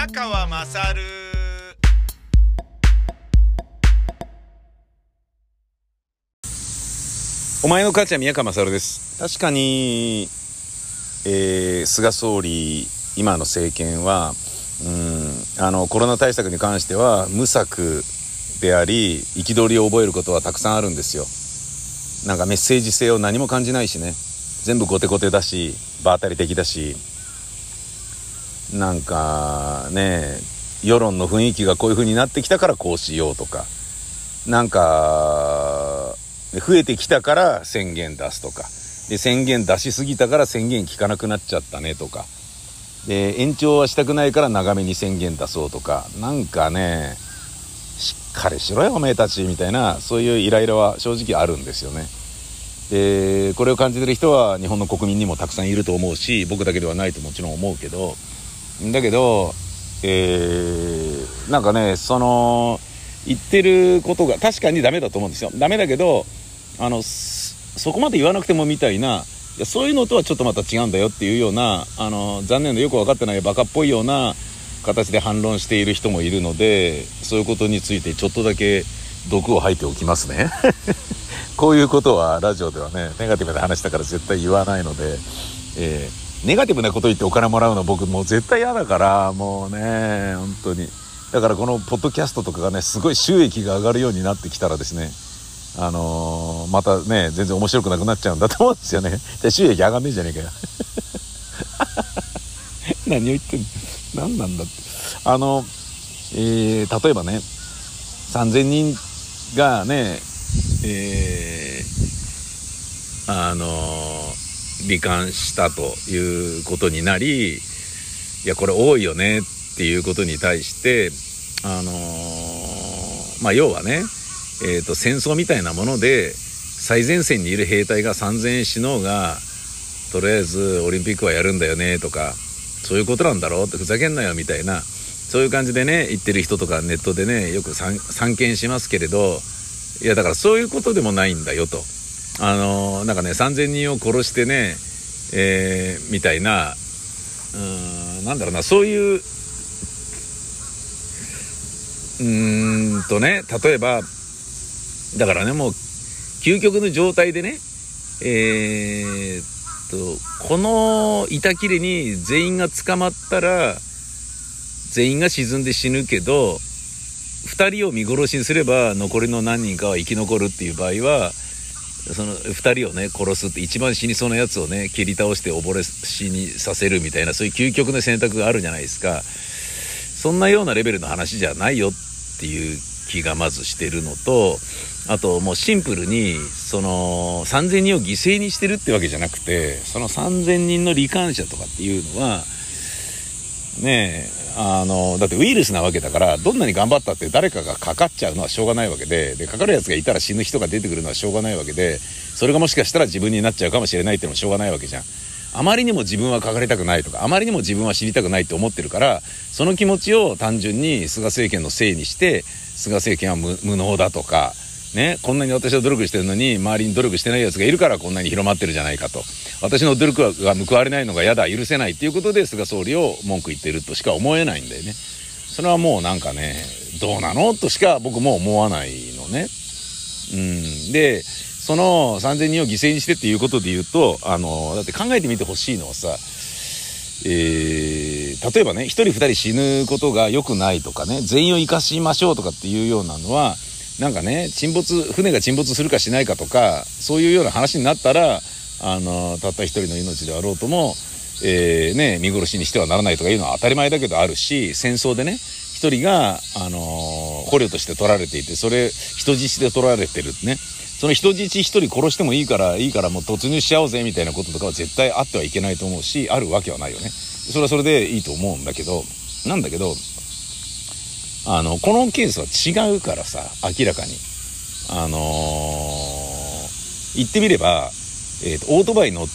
宮川まさるお前の母ちゃん宮川勝です。確かに、えー、菅総理今の政権はうんあのコロナ対策に関しては無策であり憤りを覚えることはたくさんあるんですよ。なんかメッセージ性を何も感じないしね。全部後手後手だし場当たり的だし。なんかね世論の雰囲気がこういう風になってきたからこうしようとかなんか増えてきたから宣言出すとかで宣言出しすぎたから宣言効かなくなっちゃったねとかで延長はしたくないから長めに宣言出そうとかなんかねしっかりしろよおめえたちみたいなそういうイライラは正直あるんですよね。でこれを感じてる人は日本の国民にもたくさんいると思うし僕だけではないともちろん思うけどだけどえー、なんかねその言ってることが確かにダメだと思うんですよ。ダメだけどあのそこまで言わなくてもみたいないやそういうのとはちょっとまた違うんだよっていうようなあの残念でよく分かってないバカっぽいような形で反論している人もいるのでそういうことについてちょっとだけ毒を吐いておきますね。こういうことはラジオではねネガティブな話だから絶対言わないので、えー、ネガティブなこと言ってお金もらうの僕もう絶対嫌だからもうね本当に。だからこのポッドキャストとかがねすごい収益が上がるようになってきたらですねあのー、またね全然面白くなくなっちゃうんだと思うんですよね。で収益上がんねえじゃねえかよ。何を言ってんの？何なんだって。あの、えー、例えばね3000人がねえー、あの罹患したということになりいやこれ多いよねっていうことに対してあのまあ要はねえーと、戦争みたいなもので最前線にいる兵隊が3,000円死のうがとりあえずオリンピックはやるんだよねとかそういうことなんだろうってふざけんなよみたいなそういう感じでね言ってる人とかネットでねよく散見しますけれどいやだからそういうことでもないんだよと。あの、なんかね3,000人を殺してねえー、みたいなうんなんだろうなそういううんとね例えばだからね、もう、究極の状態でね、えー、っと、この板切れに全員が捕まったら、全員が沈んで死ぬけど、2人を見殺しにすれば残りの何人かは生き残るっていう場合は、その2人をね、殺すって一番死にそうなやつをね、切り倒して溺れ死にさせるみたいな、そういう究極の選択があるじゃないですか。そんなようなレベルの話じゃないよっていう気がまずしてるのと、あともうシンプルにその3000人を犠牲にしてるってわけじゃなくてその3000人の罹患者とかっていうのはねえあのだってウイルスなわけだからどんなに頑張ったって誰かがかかっちゃうのはしょうがないわけででかかるやつがいたら死ぬ人が出てくるのはしょうがないわけでそれがもしかしたら自分になっちゃうかもしれないっていうのもしょうがないわけじゃん。あまりにも自分はかかりたくないとかあまりにも自分は知りたくないって思ってるからその気持ちを単純に菅政権のせいにして菅政権は無能だとかね、こんなに私は努力してるのに周りに努力してないやつがいるからこんなに広まってるじゃないかと。私の努力が報われないのが嫌だ許せないっていうことで菅総理を文句言ってるとしか思えないんだよね。それはもうなんかねどうなの？としか僕も思わないのね。うん。でその3000人を犠牲にしてっていうことで言うとあのだって考えてみてほしいのはさえー、例えばね1人2人死ぬことが良くないとかね全員を生かしましょうとかっていうようなのはなんかね沈没船が沈没するかしないかとかそういうような話になったらあのたった一人の命であろうとも、えー、ね、見殺しにしてはならないとかいうのは当たり前だけどあるし戦争でね一人が、あの捕虜として取られていてそれ人質で取られてるね。その人質一人殺してもいいからいいからもう突入しちゃおうぜみたいなこととかは絶対あってはいけないと思うしあるわけはないよね。それはそれでいいと思うんだけどなんだけどあの、このケースは違うからさ、明らかに。あのー、言ってみれば、えっ、ー、と、オートバイ乗っ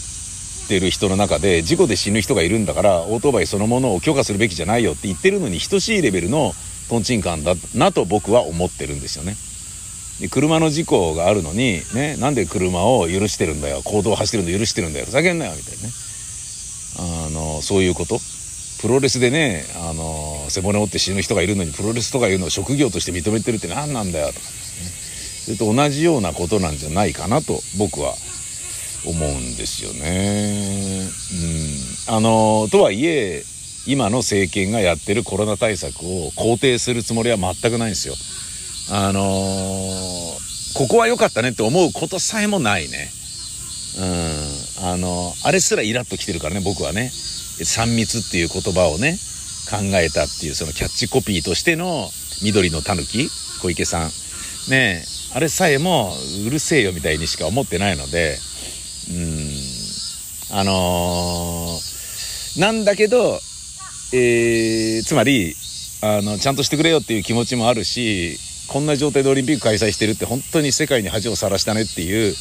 てる人の中で事故で死ぬ人がいるんだから、オートバイそのものを許可するべきじゃないよって言ってるのに等しいレベルのトンチンカンだなと僕は思ってるんですよね。で車の事故があるのに、ね、なんで車を許してるんだよ、行動を走ってるの許してるんだよ、ふざけんなよ、みたいなね。あの、そういうこと。プロレスでね、あの背骨折って死ぬ人がいるのにプロレスとかいうのを職業として認めてるって何なんだよとか、ね、それと同じようなことなんじゃないかなと僕は思うんですよね。うん、あのとはいえ今の政権がやってるコロナ対策を肯定するつもりは全くないんですよ。あのー、ここは良かったねって思うことさえもないね。うん、あのあれすらイラッときてるからね僕はね3密っていう言葉をね考えたっていうそのキャッチコピーとしての緑のタヌキ小池さんねあれさえもうるせえよみたいにしか思ってないのでうんあのー、なんだけどえー、つまりあのちゃんとしてくれよっていう気持ちもあるしこんな状態でオリンピック開催してるって本当に世界に恥をさらしたねっていう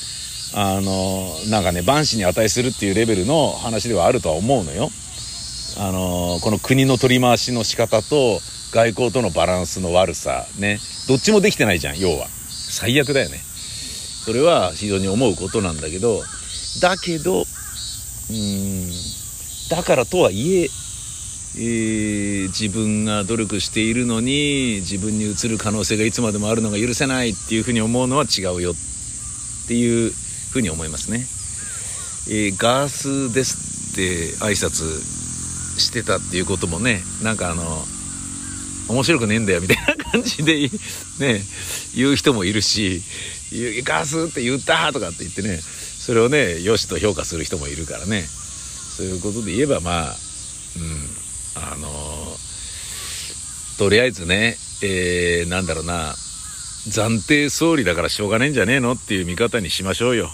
あのなんかね万死に値するっていうレベルの話ではあるとは思うのよ。あのこの国の取り回しの仕方と外交とのバランスの悪さね。どっちもできてないじゃん要は。最悪だよね。それは非常に思うことなんだけどだけどうんだからとはいええー、自分が努力しているのに自分に移る可能性がいつまでもあるのが許せないっていうふうに思うのは違うよっていうふうに思いますね。えー、ガースですって挨拶してたっていうこともねなんかあの面白くねえんだよみたいな感じでね言う人もいるし「ガースって言った!」とかって言ってねそれをねよしと評価する人もいるからねそういうことで言えばまあうんあのとりあえずね、えー、なんだろうな、暫定総理だからしょうがねえんじゃねえのっていう見方にしましょうよ。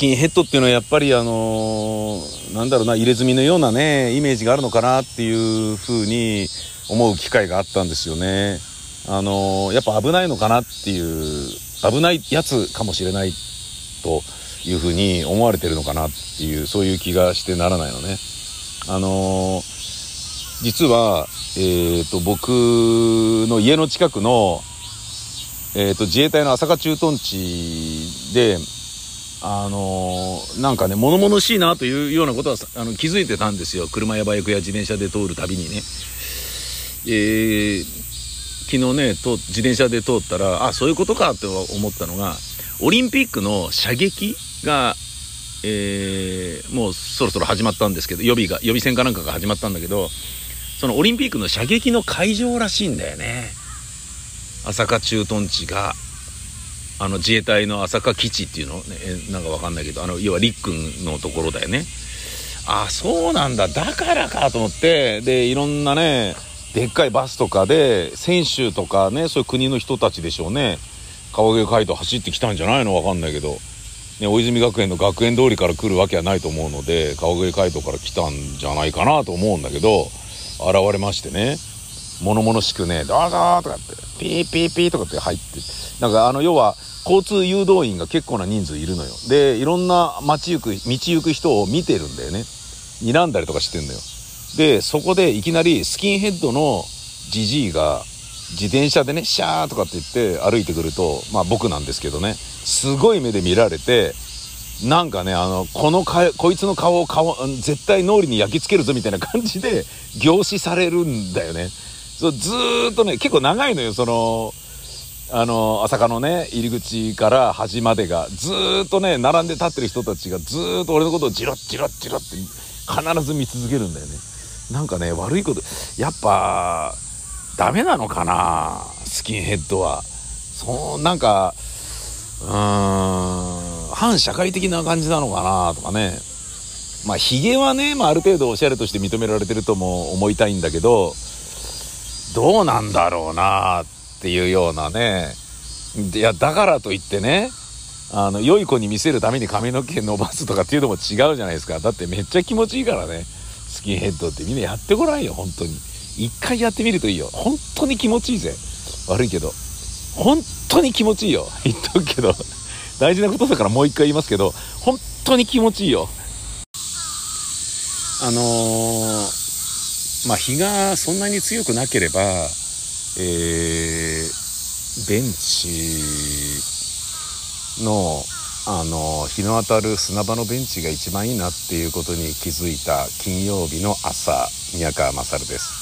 キンヘッドっていうのはやっぱりあの、なんだろうな入れ墨のようなねイメージがあるのかなっていうふうに思う機会があったんですよね。あの、やっぱ危ないのかなっていう危ないやつかもしれないというふうに思われてるのかなっていうそういう気がしてならないのね。あの、実は、えーと、僕の家の近くの、えーと自衛隊の朝霞駐屯地であのー、なんかね、物々しいなというようなことはあの気づいてたんですよ。車やバイクや自転車で通るたびにね。えー、昨日ねと、自転車で通ったら、あ、そういうことかって思ったのが、オリンピックの射撃が、えー、もうそろそろ始まったんですけど、予備が、予備戦かなんかが始まったんだけど、そのオリンピックの射撃の会場らしいんだよね。朝霞駐屯地があの自衛隊の朝霞基地っていうの、ね、なんかわかんないけどあの要は陸軍のところだよね。あそうなんだ。だからかと思ってでいろんなねでっかいバスとかで選手とかねそういう国の人たちでしょうね。川越街道走ってきたんじゃないの？わかんないけど、ね、大泉学園の学園通りから来るわけはないと思うので川越街道から来たんじゃないかなと思うんだけど現れましてね。物々しくね「どうぞ」とかって「ピーピーピー」とかって入ってなんかあの要は交通誘導員が結構な人数いるのよ。でいろんな街行く道行く人を見てるんだよね。睨んだりとかしてんのよ。でそこでいきなりスキンヘッドのじじいが自転車でねシャーとかって言って歩いてくるとまあ僕なんですけどねすごい目で見られてなんかねあのこのかこいつの顔を顔絶対脳裏に焼き付けるぞみたいな感じで凝視されるんだよね。そうずっとね結構長いのよそのあの朝霞のね入り口から端までが。ずっとね並んで立ってる人たちがずっと俺のことをジロッジロッジロッって必ず見続けるんだよね。なんかね悪いことやっぱダメなのかなスキンヘッドは。そうなんかうーん反社会的な感じなのかなとかね。まあヒゲはね、まあ、ある程度おしゃれとして認められてるとも思いたいんだけどどうなんだろうなっていうようなね。いやだからといってねあの良い子に見せるために髪の毛伸ばすとかっていうのも違うじゃないですか。だってめっちゃ気持ちいいからね。スキンヘッドってみんなやってごらんよ本当に。一回やってみるといいよ。本当に気持ちいいぜ。悪いけど。本当に気持ちいいよ。言っとくけど。大事なことだからもう一回言いますけど本当に気持ちいいよ。あのー、まあ日がそんなに強くなければえー、ベンチのあの日の当たる砂場のベンチが一番いいなっていうことに気づいた金曜日の朝宮川勝です、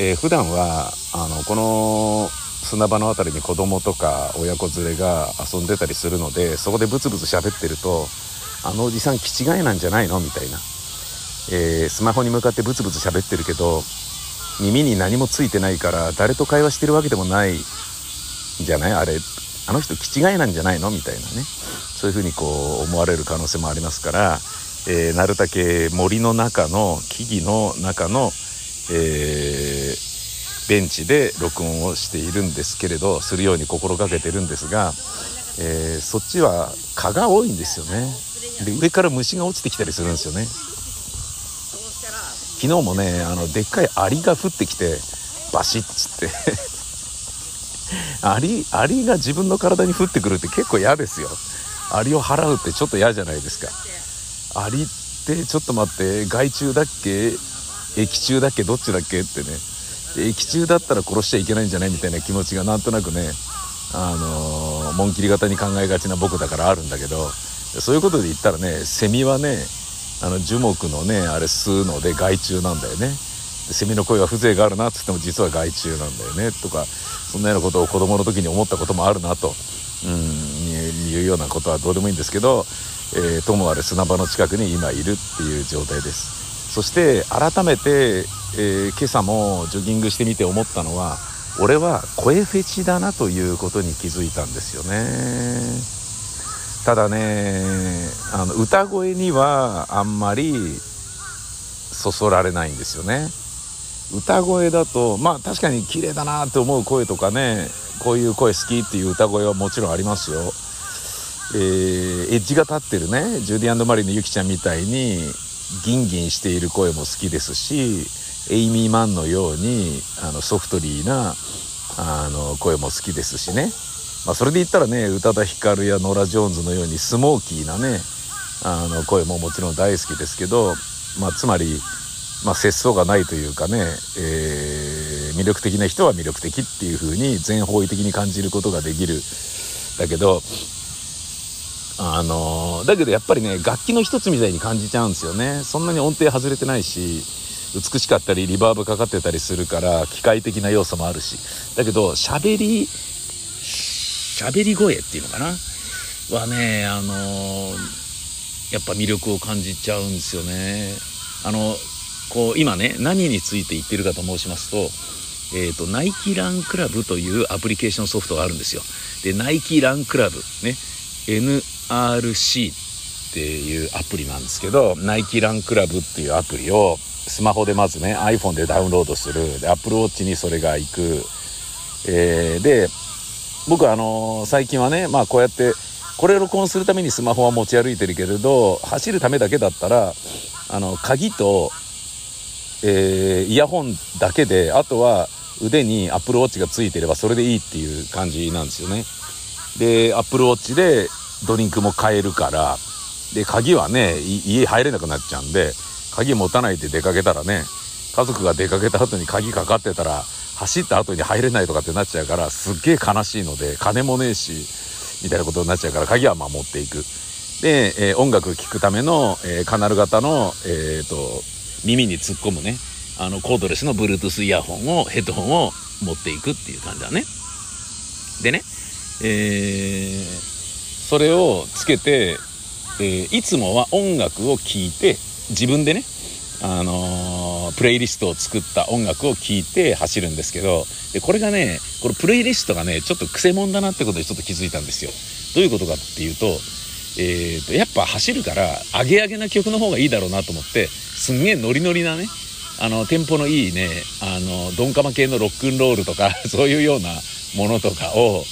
えー、普段はあのこの砂場の辺りに子供とか親子連れが遊んでたりするのでそこでブツブツ喋ってると「あのおじさん気違いなんじゃないの?」みたいな、えー、スマホに向かってブツブツ喋ってるけど耳に何もついてないから誰と会話してるわけでもないじゃない？あれあの人気違いなんじゃないの？みたいなね。そういうふうにこう思われる可能性もありますから、えー、なるだけ森の中の木々の中の、えー、ベンチで録音をしているんですけれどするように心がけてるんですが、えー、そっちは蚊が多いんですよね。で上から虫が落ちてきたりするんですよね。昨日もねあのでっかいアリが降ってきてバシッつって。アリアリが自分の体に降ってくるって結構嫌ですよ。アリを払うってちょっと嫌じゃないですか。アリってちょっと待って害虫だっけ？液中だっけ？どっちだっけってね。液中だったら殺しちゃいけないんじゃない？みたいな気持ちがなんとなくねあのー、紋切り型に考えがちな僕だからあるんだけどそういうことで言ったらねセミはねあの樹木のねあれ吸うので害虫なんだよね。セミの声は風情があるなっつっても実は害虫なんだよねとかそんなようなことを子供の時に思ったこともあるなと、うん、いうようなことはどうでもいいんですけど、えー、ともあれ砂場の近くに今いるっていう状態です。そして改めて、えー、今朝もジョギングしてみて思ったのは俺は声フェチだなということに気づいたんですよね。ただねあの歌声にはあんまりそそられないんですよね。歌声だとまあ確かに綺麗だなって思う声とかねこういう声好きっていう歌声はもちろんありますよ。えー、エッジが立ってるねジュディアンドマリーのゆきちゃんみたいにギンギンしている声も好きですしエイミー・マンのようにあのソフトリーなあの声も好きですしね。まあ、それで言ったらね宇多田ヒカルやノラ・ジョーンズのようにスモーキーなねあの声ももちろん大好きですけど、まあ、つまり、まあ、節操がないというかね、えー、魅力的な人は魅力的っていう風に全方位的に感じることができる。だけどあのだけどやっぱりね楽器の一つみたいに感じちゃうんですよね。そんなに音程外れてないし美しかったりリバーブかかってたりするから機械的な要素もあるし。だけど喋り喋り声っていうのかな？はねあのー、やっぱ魅力を感じちゃうんですよね。あのこう今ね何について言ってるかと申しますとえーと、ナイキランクラブというアプリケーションソフトがあるんですよ。でナイキランクラブね NRC っていうアプリなんですけどナイキランクラブっていうアプリをスマホでまずね iPhone でダウンロードする。で Apple Watch にそれが行く、えー、で僕あのー、最近はねまあこうやってこれ録音するためにスマホは持ち歩いてるけれど走るためだけだったらあの鍵と、えー、イヤホンだけであとは腕にアップルウォッチがついてればそれでいいっていう感じなんですよね。でアップルウォッチでドリンクも買えるからで鍵はね家入れなくなっちゃうんで鍵持たないで出かけたらね家族が出かけた後に鍵かかってたら走った後に入れないとかってなっちゃうからすっげえ悲しいので金もねえしみたいなことになっちゃうから鍵はまあ持っていく。で、えー、音楽聴くための、えー、カナル型の、えーと、耳に突っ込むねあのコードレスの Bluetooth イヤホンをヘッドホンを持っていくっていう感じだね。でねえー、それをつけて、えー、いつもは音楽を聴いて自分でねあのー、プレイリストを作った音楽を聴いて走るんですけどでこれがねこのプレイリストがねちょっとくせ者だなってことでちょっと気づいたんですよ。どういうことかっていうと,、えーと、やっぱ走るからアゲアゲな曲の方がいいだろうなと思ってすんげえノリノリなねあのテンポのいいねあのドンカマ系のロックンロールとか そういうようなものとかを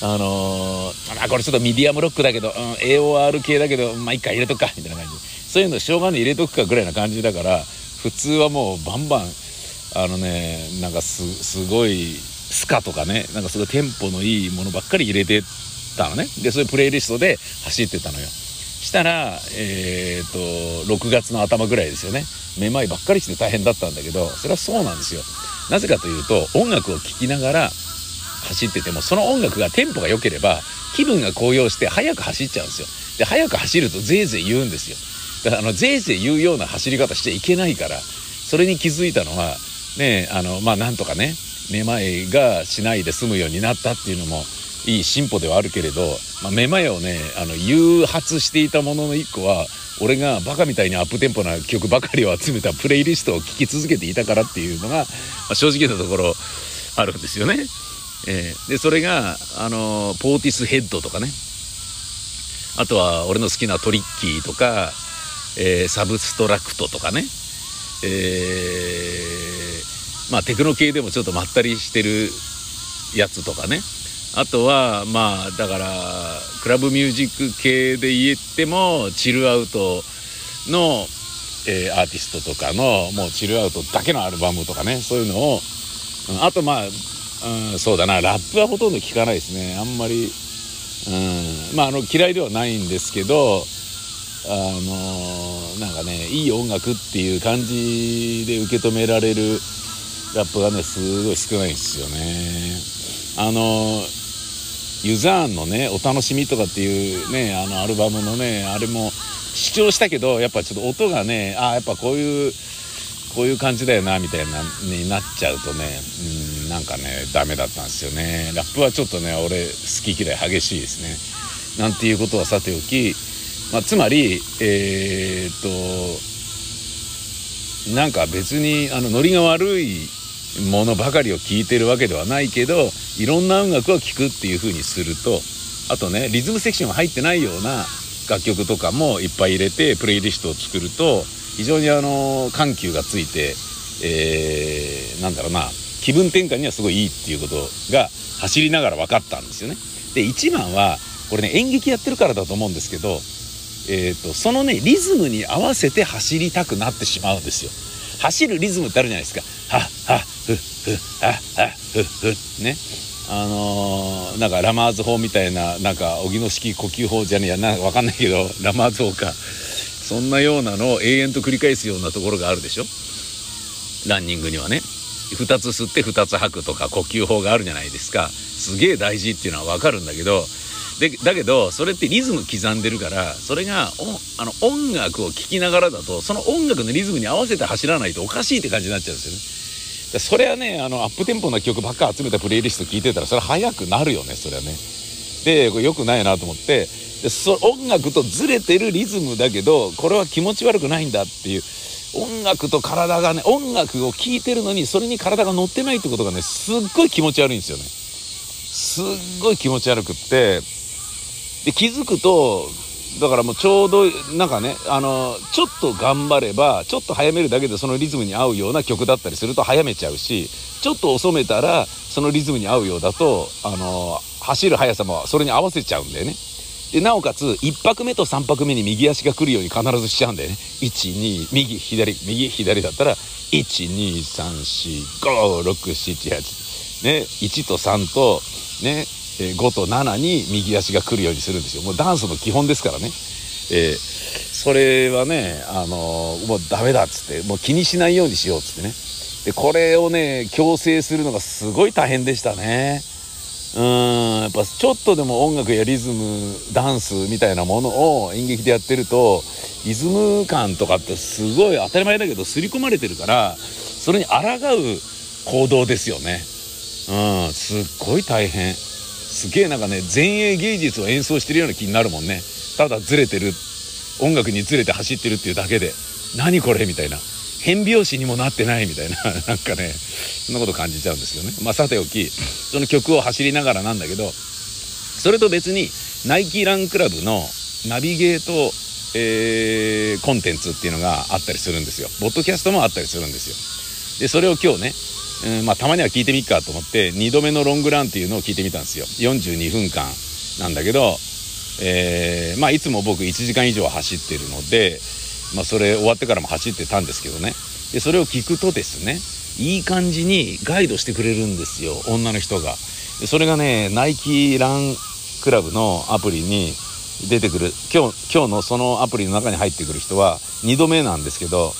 あのー、これちょっとミディアムロックだけど、うん、AOR 系だけどまあ一回入れとくかみたいな感じそういうのしょうがね入れとくかぐらいな感じだから普通はもうバンバンあのねなんかすごいスカとかねなんかすごいテンポのいいものばっかり入れてたのね。でそういうプレイリストで走ってたのよ。したらえー、っと6月の頭ぐらいですよね。めまいばっかりして大変だったんだけどそれはそうなんですよ。なぜかというと音楽を聴きながら走っててもその音楽がテンポが良ければ気分が高揚して速く走っちゃうんですよ。で速く走るとぜいぜい言うんですよ。だからあのぜいぜい言うような走り方しちゃいけないからそれに気づいたのはねあのまあなんとかねめまいがしないで済むようになったっていうのもいい進歩ではあるけれど、まあ、めまいをねあの誘発していたものの一個は俺がバカみたいにアップテンポな曲ばかりを集めたプレイリストを聴き続けていたからっていうのが、まあ、正直なところあるんですよね。えー、でそれがあのポーティスヘッドとかねあとは俺の好きなトリッキーとかえー、サブストラクトとかね、えー、まあテクノ系でもちょっとまったりしてるやつとかね。あとはまあだからクラブミュージック系で言ってもチルアウトの、えー、アーティストとかのもうチルアウトだけのアルバムとかね。そういうのを、うん、あとまあ、うん、そうだな。ラップはほとんど聞かないですね。あんまり、うん、まああの嫌いではないんですけどあのなんかねいい音楽っていう感じで受け止められるラップがねすごい少ないんですよね。あのユザーンのね「お楽しみ」とかっていうねあのアルバムのねあれも主張したけどやっぱちょっと音がねあやっぱこういうこういう感じだよなみたいなになっちゃうとねうんなんかねダメだったんですよね。ラップはちょっとね俺好き嫌い激しいですね。なんていうことはさておきまあ、つまりえー、っとなんか別にあのノリが悪いものばかりを聴いてるわけではないけどいろんな音楽を聴くっていう風にするとあとねリズムセクションが入ってないような楽曲とかもいっぱい入れてプレイリストを作ると非常にあの緩急がついて、えー、なんだろうな気分転換にはすごいいいっていうことが走りながら分かったんですよね。で一番はこれね演劇やってるからだと思うんですけどえーと、そのねリズムに合わせて走りたくなってしまうんですよ。走るリズムってあるじゃないですか。はっはっふっふはっはっふっふね。あのー、なんかラマーズ法みたいななんか荻野式呼吸法じゃねえやな分かんないけどラマーズ法か。そんなようなのを永遠と繰り返すようなところがあるでしょ。ランニングにはね。2つ吸って2つ吐くとか呼吸法があるじゃないですか。すげえ大事っていうのは分かるんだけどでだけどそれってリズム刻んでるからそれがあの音楽を聴きながらだとその音楽のリズムに合わせて走らないとおかしいって感じになっちゃうんですよね。それはねあのアップテンポな曲ばっか集めたプレイリスト聴いてたらそれは速くなるよねそれはね。でこれ良くないなと思ってでそ音楽とずれてるリズムだけどこれは気持ち悪くないんだっていう音楽と体がね音楽を聴いてるのにそれに体が乗ってないってことがねすっごい気持ち悪いんですよね。すっごい気持ち悪くってで気づくとだからもうちょうどなんかねあのちょっと頑張ればちょっと早めるだけでそのリズムに合うような曲だったりすると早めちゃうしちょっと遅めたらそのリズムに合うようだとあの走る速さもそれに合わせちゃうんだよね。でなおかつ1拍目と3拍目に右足が来るように必ずしちゃうんだよね。12右左右左だったら123456789ね1と3とねえ、5と7に右足が来るようにするんですよ。もうダンスの基本ですからね、えー、それはね、あのー、もうダメだっつってもう気にしないようにしようっつってね。でこれをね強制するのがすごい大変でしたね。うんやっぱちょっとでも音楽やリズムダンスみたいなものを演劇でやってるとリズム感とかってすごい当たり前だけど刷り込まれてるからそれに抗う行動ですよね。うんすっごい大変。すげえなんかね前衛芸術を演奏してるような気になるもんね。ただずれてる。音楽にずれて走ってるっていうだけで。何これみたいな。変拍子にもなってないみたいな。なんかねそんなこと感じちゃうんですよね。まあさておきその曲を走りながらなんだけどそれと別にナイキランクラブのナビゲート、えー、コンテンツっていうのがあったりするんですよ。ポッドキャストもあったりするんですよ。でそれを今日ね、うんまあ、たまには聞いてみっかと思って2度目のロングランっていうのを聞いてみたんですよ。42分間なんだけど、えー、まあいつも僕1時間以上走ってるのでまあ、それ終わってからも走ってたんですけどね。でそれを聞くとですねいい感じにガイドしてくれるんですよ女の人が。それがねナイキランクラブのアプリに出てくる今日今日のそのアプリの中に入ってくる人は2度目なんですけど、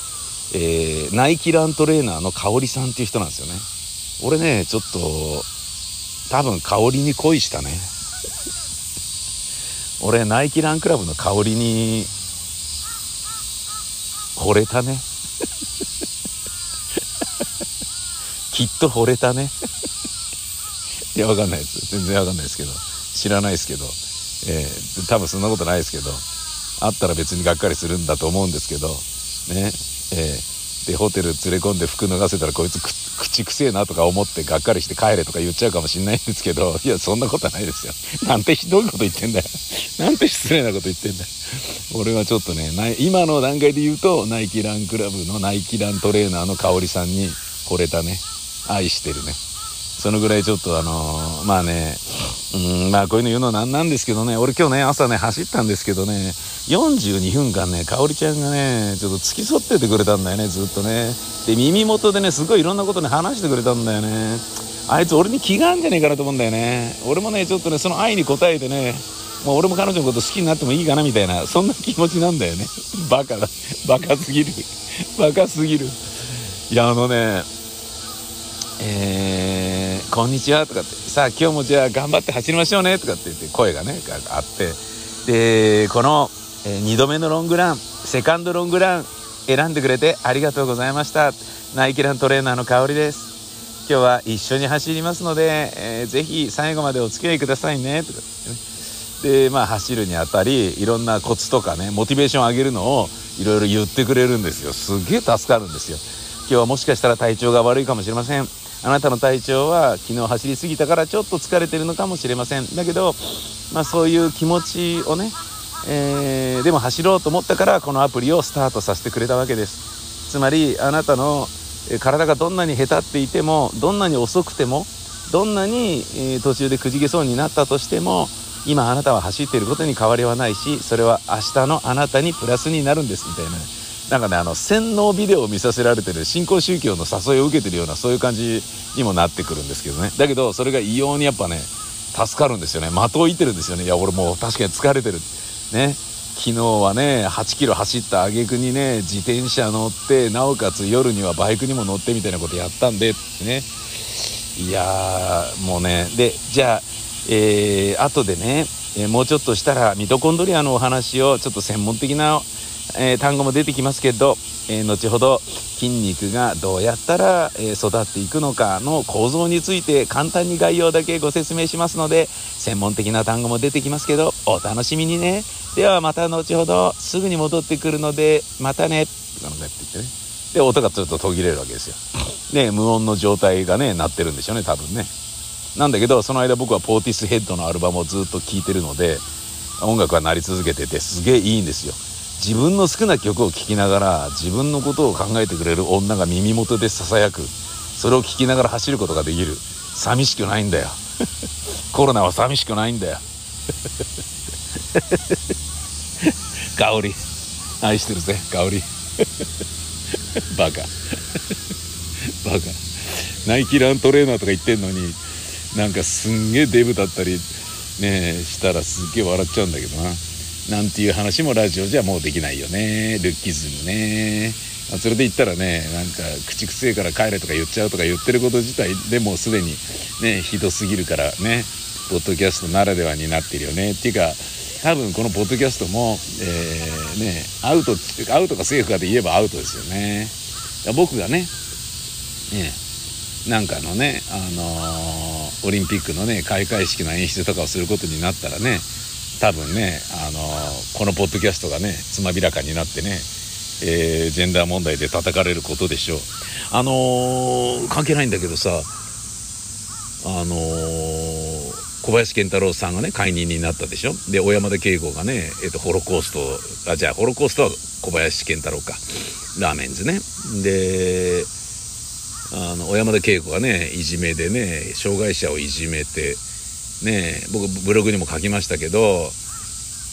えー、ナイキラントレーナーの香織さんっていう人なんですよね。俺ねちょっと多分香りに恋したね。俺ナイキランクラブの香りに惚れたね。きっと惚れたね。いやわかんないです。全然わかんないですけど。知らないですけど、えー、多分そんなことないですけど。あったら別にがっかりするんだと思うんですけど。ね。えー、でホテル連れ込んで服脱がせたらこいつ口くせえなとか思ってがっかりして帰れとか言っちゃうかもしんないんですけど いやそんなことはないですよ。なんてひどいこと言ってんだよ。なんて失礼なこと言ってんだよ。俺はちょっとね今の段階で言うとナイキランクラブのナイキラントレーナーの香織さんに惚れたね。愛してるね。そのぐらいちょっとあのー、まあねうんまあこういうの言うのなんなんですけどね。俺今日ね朝ね走ったんですけどね42分間ね香織ちゃんがねちょっと付き添っててくれたんだよねずっとね。で耳元でねすごいいろんなことね話してくれたんだよね。あいつ俺に気があるんじゃねえかなと思うんだよね。俺もねちょっとねその愛に応えてねもう俺も彼女のこと好きになってもいいかなみたいなそんな気持ちなんだよね。バカだ。バカすぎる。バカすぎる。いやあのねえー、こんにちは」とかって「さあ今日もじゃあ頑張って走りましょうね」とかって言って声がねあって。でこの、え、2度目のロングランセカンドロングラン選んでくれてありがとうございました。ナイキラントレーナーの香りです。今日は一緒に走りますので、えー、ぜひ最後までお付き合いくださいね。とかでまあ走るにあたりいろんなコツとかねモチベーションを上げるのをいろいろ言ってくれるんですよ。すげえ助かるんですよ。今日はもしかしたら体調が悪いかもしれません。あなたの体調は昨日走りすぎたからちょっと疲れてるのかもしれません。だけど、まあ、そういう気持ちをね、えー、でも走ろうと思ったからこのアプリをスタートさせてくれたわけです。つまりあなたの体がどんなにへたっていてもどんなに遅くてもどんなに途中でくじけそうになったとしても今あなたは走っていることに変わりはないしそれは明日のあなたにプラスになるんですみたいな。なんかねあの洗脳ビデオを見させられてる新興宗教の誘いを受けてるようなそういう感じにもなってくるんですけどね。だけどそれが異様にやっぱね助かるんですよね。的を射てるんですよね。いや俺もう確かに疲れてる。ってね。昨日はね8キロ走った挙句にね自転車乗ってなおかつ夜にはバイクにも乗ってみたいなことやったんでね。いやもうね。でじゃあえー、後でね、えー、もうちょっとしたらミトコンドリアのお話をちょっと専門的な、えー、単語も出てきますけど、え後ほど筋肉がどうやったら、え育っていくのかの構造について簡単に概要だけご説明しますので専門的な単語も出てきますけどお楽しみにね。ではまた後ほどすぐに戻ってくるのでまたね。って言ってね。で音がちょっと途切れるわけですよ。で 無音の状態がねなってるんでしょうね多分ね。なんだけどその間僕はポーティスヘッドのアルバムをずっと聴いてるので音楽は鳴り続けててすげえいいんですよ。自分の好きな曲を聴きながら自分のことを考えてくれる女が耳元でささやく。それを聴きながら走ることができる。寂しくないんだよ。コロナは寂しくないんだよ 香り愛してるぜ香り バカ。バカ。ナイキラントレーナーとか言ってんのになんかすんげえデブだったりねしたらすっげえ笑っちゃうんだけどな。なんていう話もラジオじゃもうできないよね。ルッキズムね。あ、それで言ったらねなんか口くせえから帰れとか言っちゃうとか言ってること自体でもうすでにねひどすぎるからねポッドキャストならではになってるよね。っていうか多分このポッドキャストも、えー、ねアウトアウトかセーフかで言えばアウトですよね。僕がねねなんかのね、あのー、オリンピックのね開会式の演出とかをすることになったらね多分ね、あのー、このポッドキャストがねつまびらかになってね、えー、ジェンダー問題で叩かれることでしょう。あの、関係ないんだけどさあの小林健太郎さんがね解任になったでしょ？で小山田圭吾がね、えーと、ホロコーストあじゃあホロコーストは小林健太郎か。ラーメンズね。であの小山田圭子がねいじめでね障害者をいじめてね僕ブログにも書きましたけど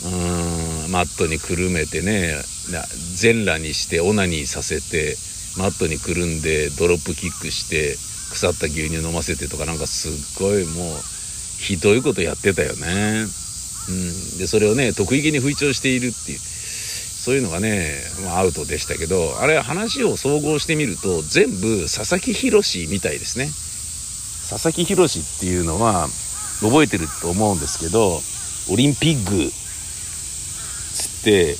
うんマットにくるめてね全裸にしてオナニーさせてマットにくるんでドロップキックして腐った牛乳飲ませてとかなんかすっごいもうひどいことやってたよね。うん、でそれをね得意げに吹聴しているっていうそういうのがね、まあ、アウトでしたけどあれ話を総合してみると全部佐々木宏みたいですね佐々木宏っていうのは覚えてると思うんですけどオリンピックつって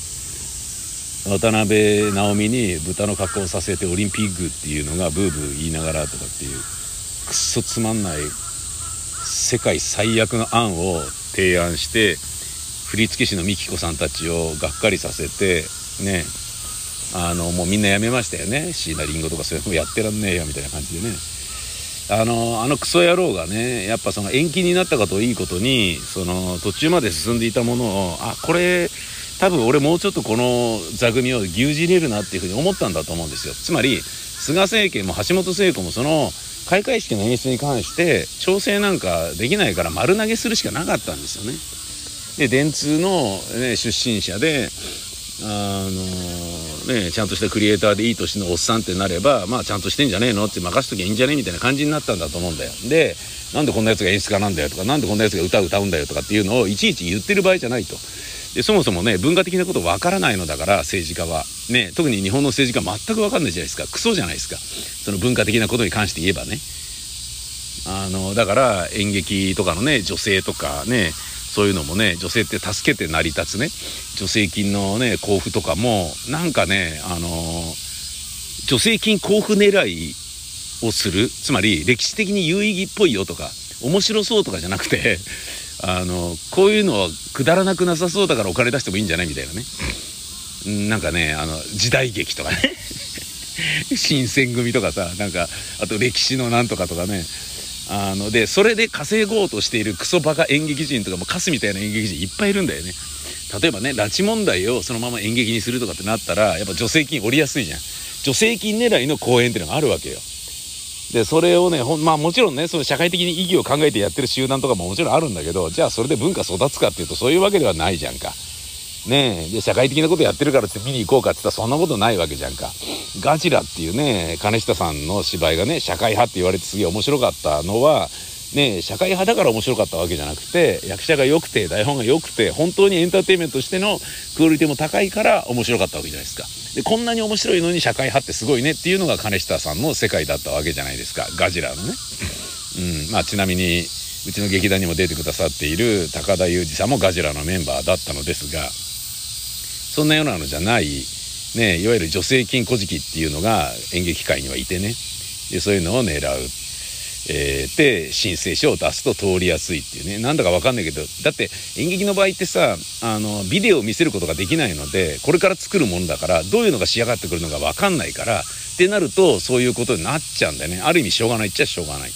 渡辺直美に豚の格好をさせてオリンピックっていうのがブーブー言いながらとかっていうくっそつまんない世界最悪の案を提案して振付師の美紀子さんたちをがっかりさせてねあのもうみんなやめましたよね。椎名林檎とかそういうのやってらんねえよみたいな感じでね。あのあのクソ野郎がねやっぱその延期になったかといいことにその途中まで進んでいたものをあこれ多分俺もうちょっとこの座組を牛耳れるなっていうふうに思ったんだと思うんですよ。つまり菅政権も橋本聖子もその開会式の演出に関して調整なんかできないから丸投げするしかなかったんですよねで電通の、ね、出身者であのね、ちゃんとしたクリエイターでいい年のおっさんってなれば、まあちゃんとしてんじゃねえの？って任しときゃいいんじゃねえみたいな感じになったんだと思うんだよ。で、なんでこんなやつが演出家なんだよとか、なんでこんなやつが歌歌うんだよとかっていうのをいちいち言ってる場合じゃないと。で、そもそもね、文化的なことわからないのだから、政治家は。ね、特に日本の政治家全くわかんないじゃないですか。クソじゃないですか。その文化的なことに関して言えばね。あの、だから演劇とかのね、女性とかね、そういうのもね女性って助けて成り立つね助成金のね交付とかもなんかねあの助成金交付狙いをするつまり歴史的に有意義っぽいよとか面白そうとかじゃなくてあのこういうのはくだらなくなさそうだからお金出してもいいんじゃないみたいなね。なんかねあの時代劇とかね。新選組とかさなんかあと歴史のなんとかとかね。あのでそれで稼ごうとしているクソバカ演劇人とかもカスみたいな演劇人いっぱいいるんだよね。例えばね拉致問題をそのまま演劇にするとかってなったらやっぱ助成金降りやすいじゃん。助成金狙いの公演っていうのがあるわけよでそれをねほまあもちろんねその社会的に意義を考えてやってる集団とかももちろんあるんだけどじゃあそれで文化育つかっていうとそういうわけではないじゃんか。ねえで社会的なことやってるからって見に行こうかって言ったらそんなことないわけじゃんか。ガジラっていうね金下さんの芝居がね社会派って言われてすげえ面白かったのはね社会派だから面白かったわけじゃなくて役者が良くて台本が良くて本当にエンターテインメントとしてのクオリティも高いから面白かったわけじゃないですか。でこんなに面白いのに社会派ってすごいねっていうのが金下さんの世界だったわけじゃないですか。ガジラのね。うん。まあちなみにうちの劇団にも出てくださっている高田裕二さんもガジラのメンバーだったのですがそんなようなのじゃない、ね、いわゆる助成金小じっていうのが演劇界にはいてね。でそういうのを狙う。えー、で申請書を出すと通りやすいっていうね。なんだか分かんないけどだって演劇の場合ってさあのビデオを見せることができないのでこれから作るものだからどういうのが仕上がってくるのか分かんないからってなるとそういうことになっちゃうんだよね。ある意味しょうがないっちゃしょうがない。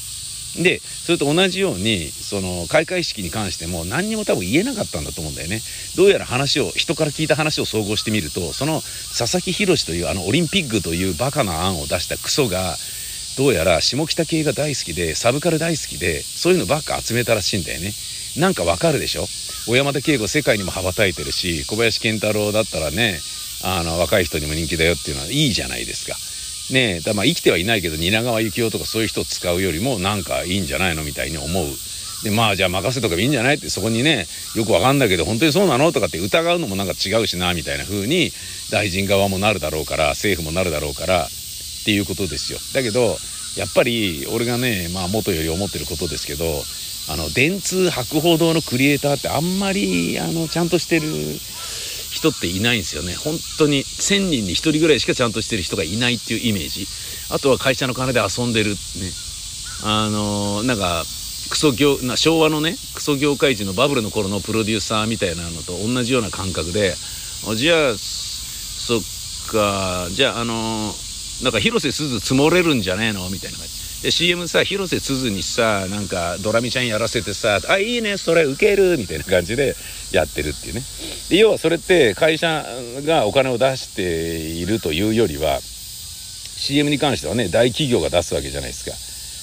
でそれと同じようにその開会式に関しても何にも多分言えなかったんだと思うんだよね。どうやら話を人から聞いた話を総合してみるとその佐々木宏というあのオリンピックというバカな案を出したクソがどうやら下北系が大好きでサブカル大好きでそういうのばっか集めたらしいんだよね。なんかわかるでしょ？小山田圭吾世界にも羽ばたいてるし小林健太郎だったらねあの若い人にも人気だよっていうのはいいじゃないですか。ねえだまあ生きてはいないけど蜷川幸雄とかそういう人を使うよりもなんかいいんじゃないのみたいに思う。でまあじゃあ任せとけばいいんじゃないってそこにねよくわかんないけど本当にそうなの？とかって疑うのもなんか違うしなみたいな風に大臣側もなるだろうから政府もなるだろうからっていうことですよ。だけどやっぱり俺がねまあ元より思ってることですけどあの電通博報堂のクリエイターってあんまりあのちゃんとしてる人っていないんですよね。本当に1000人に1人ぐらいしかちゃんとしてる人がいないっていうイメージ。あとは会社の金で遊んでるね。あのなんかクソ業な昭和のねクソ業界人のバブルの頃のプロデューサーみたいなのと同じような感覚でじゃあそっかじゃああのなんか広瀬すず積もれるんじゃねえの？みたいな感じ。で CM さ広瀬すずにさなんかドラミちゃんやらせてさ「あいいねそれウケる」みたいな感じでやってるっていうね。で要はそれって会社がお金を出しているというよりは CM に関してはね大企業が出すわけじゃないですか。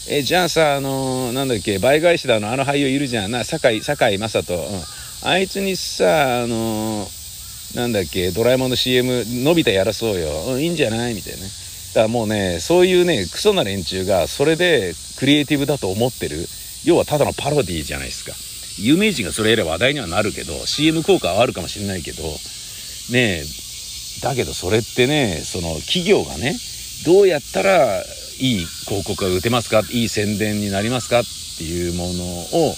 えじゃあさあのー、なんだっけ倍返しだのあの俳優いるじゃん。な堺堺雅人、うん、あいつにさあのー、なんだっけドラえもんの CM のび太やらそうよ、うん、いいんじゃない？みたいなね。だからもうねそういうねクソな連中がそれでクリエイティブだと思ってる。要はただのパロディじゃないですか。有名人がそれやれば話題にはなるけど CM 効果はあるかもしれないけどねだけどそれってねその企業がねどうやったらいい広告が打てますか？いい宣伝になりますか？っていうものを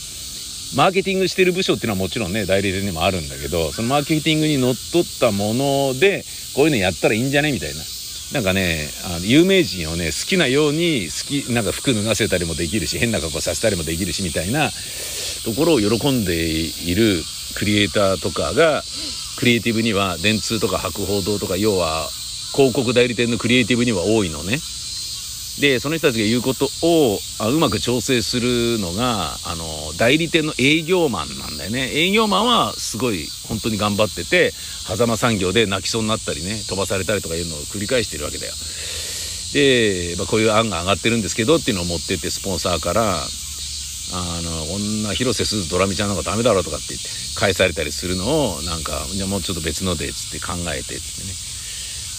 マーケティングしてる部署っていうのはもちろんね代理店にもあるんだけどそのマーケティングにのっとったものでこういうのやったらいいんじゃね？みたいな。なんかねあの有名人をね好きなように好きなんか服脱がせたりもできるし変な格好させたりもできるしみたいなところを喜んでいるクリエイターとかがクリエイティブには電通とか博報堂とか要は広告代理店のクリエイティブには多いのね。でその人たちが言うことをあうまく調整するのがあの代理店の営業マンなんだよね。営業マンはすごい本当に頑張ってて狭間産業で泣きそうになったりね飛ばされたりとかいうのを繰り返してるわけだよ。で、まあ、こういう案が上がってるんですけどっていうのを持ってってスポンサーからあの女広瀬すずドラミちゃんなんかダメだろとかって言って返されたりするのをなんかじゃもうちょっと別のでっつって考えてっつってね。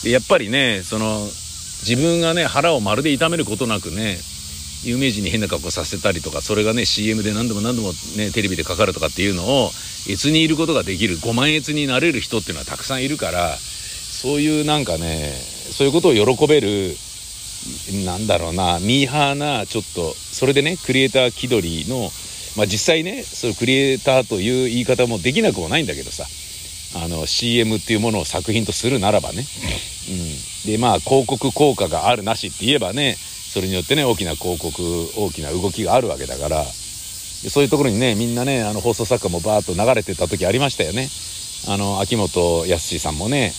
でやっぱりねその自分がね腹をまるで痛めることなくね有名人に変な格好させたりとかそれがね CM で何度も何度もねテレビでかかるとかっていうのを越にいることができる5万越になれる人っていうのはたくさんいるからそういうなんかねそういうことを喜べるなんだろうなミーハーなちょっとそれでねクリエイター気取りのまあ実際ねそういうクリエイターという言い方もできなくもないんだけどさあの CM っていうものを作品とするならばね、うん、でまあ広告効果があるなしって言えばねそれによってね大きな広告大きな動きがあるわけだから。そういうところにねみんなねあの放送作家もバーッと流れてた時ありましたよね。あの秋元康さんもね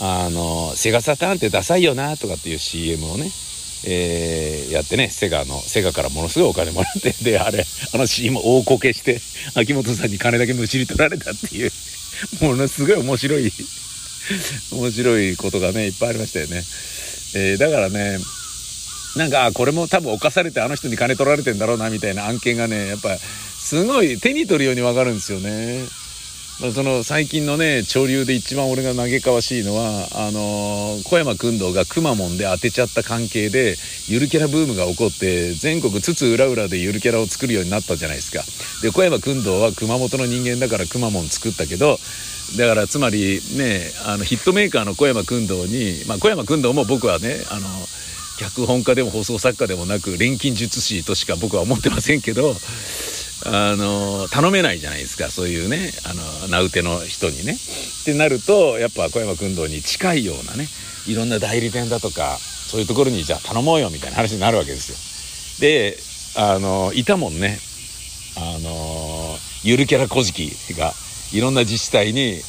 あのセガサターンってダサいよなとかっていう CM をねえー、やってねセガのセガからものすごいお金もらってであれあの CM 大こけして秋元さんに金だけむしり取られたっていう。ものすごい面白い面白いことがねいっぱいありましたよね、えー、だからねなんかこれも多分犯されてあの人に金取られてんだろうなみたいな案件がねやっぱすごい手に取るようにわかるんですよね。その最近のね潮流で一番俺が嘆かわしいのはあのー、小山君堂がくまモンで当てちゃった関係でゆるキャラブームが起こって全国津々浦々でゆるキャラを作るようになったじゃないですか。で小山君堂は熊本の人間だからくまモン作ったけどだからつまりねあのヒットメーカーの小山君堂に、まあ、小山君堂も僕はねあの脚本家でも放送作家でもなく錬金術師としか僕は思ってませんけどあの頼めないじゃないですかそういうねあの名うての人にね。ってなるとやっぱ小山君堂に近いようなねいろんな代理店だとかそういうところにじゃあ頼もうよみたいな話になるわけですよ。であのいたもんねあのゆるキャラ古事記がいろんな自治体に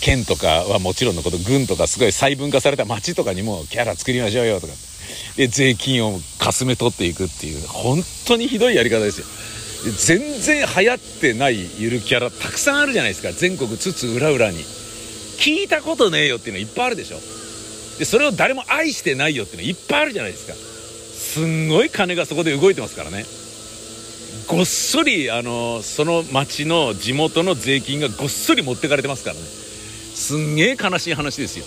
県とかはもちろんのこと軍とかすごい細分化された町とかにもキャラ作りましょうよとかで税金をかすめ取っていくっていう本当にひどいやり方ですよ。全然流行ってないゆるキャラたくさんあるじゃないですか。全国津々浦々に。聞いたことねえよっていうのいっぱいあるでしょ。でそれを誰も愛してないよっていうのいっぱいあるじゃないですか。すんごい金がそこで動いてますからね。ごっそりあのその町の地元の税金がごっそり持ってかれてますからね。すんげえ悲しい話ですよ。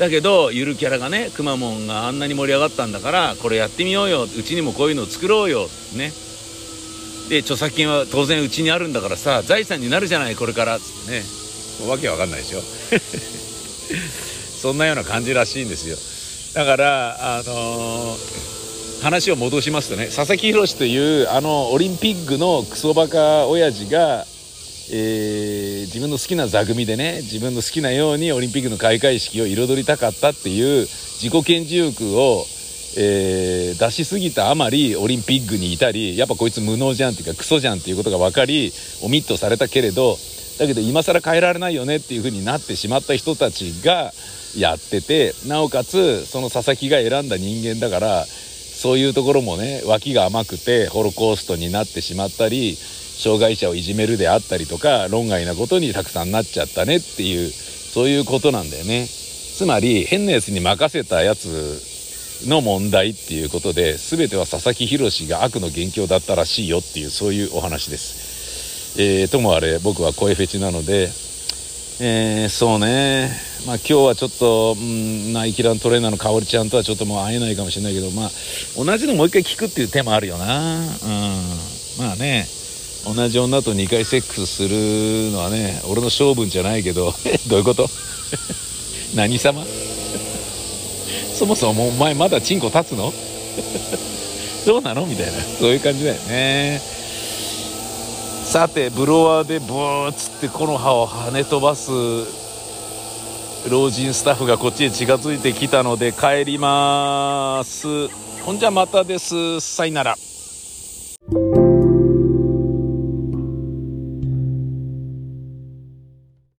だけどゆるキャラがねくまモンがあんなに盛り上がったんだからこれやってみようよ。うちにもこういうのを作ろうよ。ね。で著作権は当然うちにあるんだからさ財産になるじゃないこれからっつってね。もうわけわかんないでしょ。そんなような感じらしいんですよ。だからあのー、話を戻しますとね佐々木宏というあのオリンピックのクソバカ親父がえー、自分の好きな座組でね自分の好きなようにオリンピックの開会式を彩りたかったっていう自己顕示欲を、えー、出しすぎたあまりオリンピックにいたりやっぱこいつ無能じゃんっていうかクソじゃんっていうことが分かりオミットされたけれどだけど今更変えられないよねっていう風になってしまった人たちがやっててなおかつその佐々木が選んだ人間だからそういうところもね脇が甘くてホロコーストになってしまったり障害者をいじめるであったりとか論外なことにたくさんなっちゃったねっていうそういうことなんだよね。つまり変なやつに任せたやつの問題っていうことで全ては佐々木宏が悪の元凶だったらしいよっていうそういうお話です、えー、ともあれ僕は声フェチなのでえー、そうね、まあ、今日はちょっと、うん、ナイキラントレーナーのかおりちゃんとはちょっともう会えないかもしれないけど、まあ、同じのもう一回聞くっていう手もあるよな、うん、まあね。同じ女と2回セックスするのはね俺の性分じゃないけど どういうこと？何様？そもそもお前まだチンコ立つの？どうなの？みたいな。そういう感じだよね。さてブロワーでブーっつって木の葉を跳ね飛ばす老人スタッフがこっちへ近づいてきたので帰ります。ほんじゃまたです。さいなら。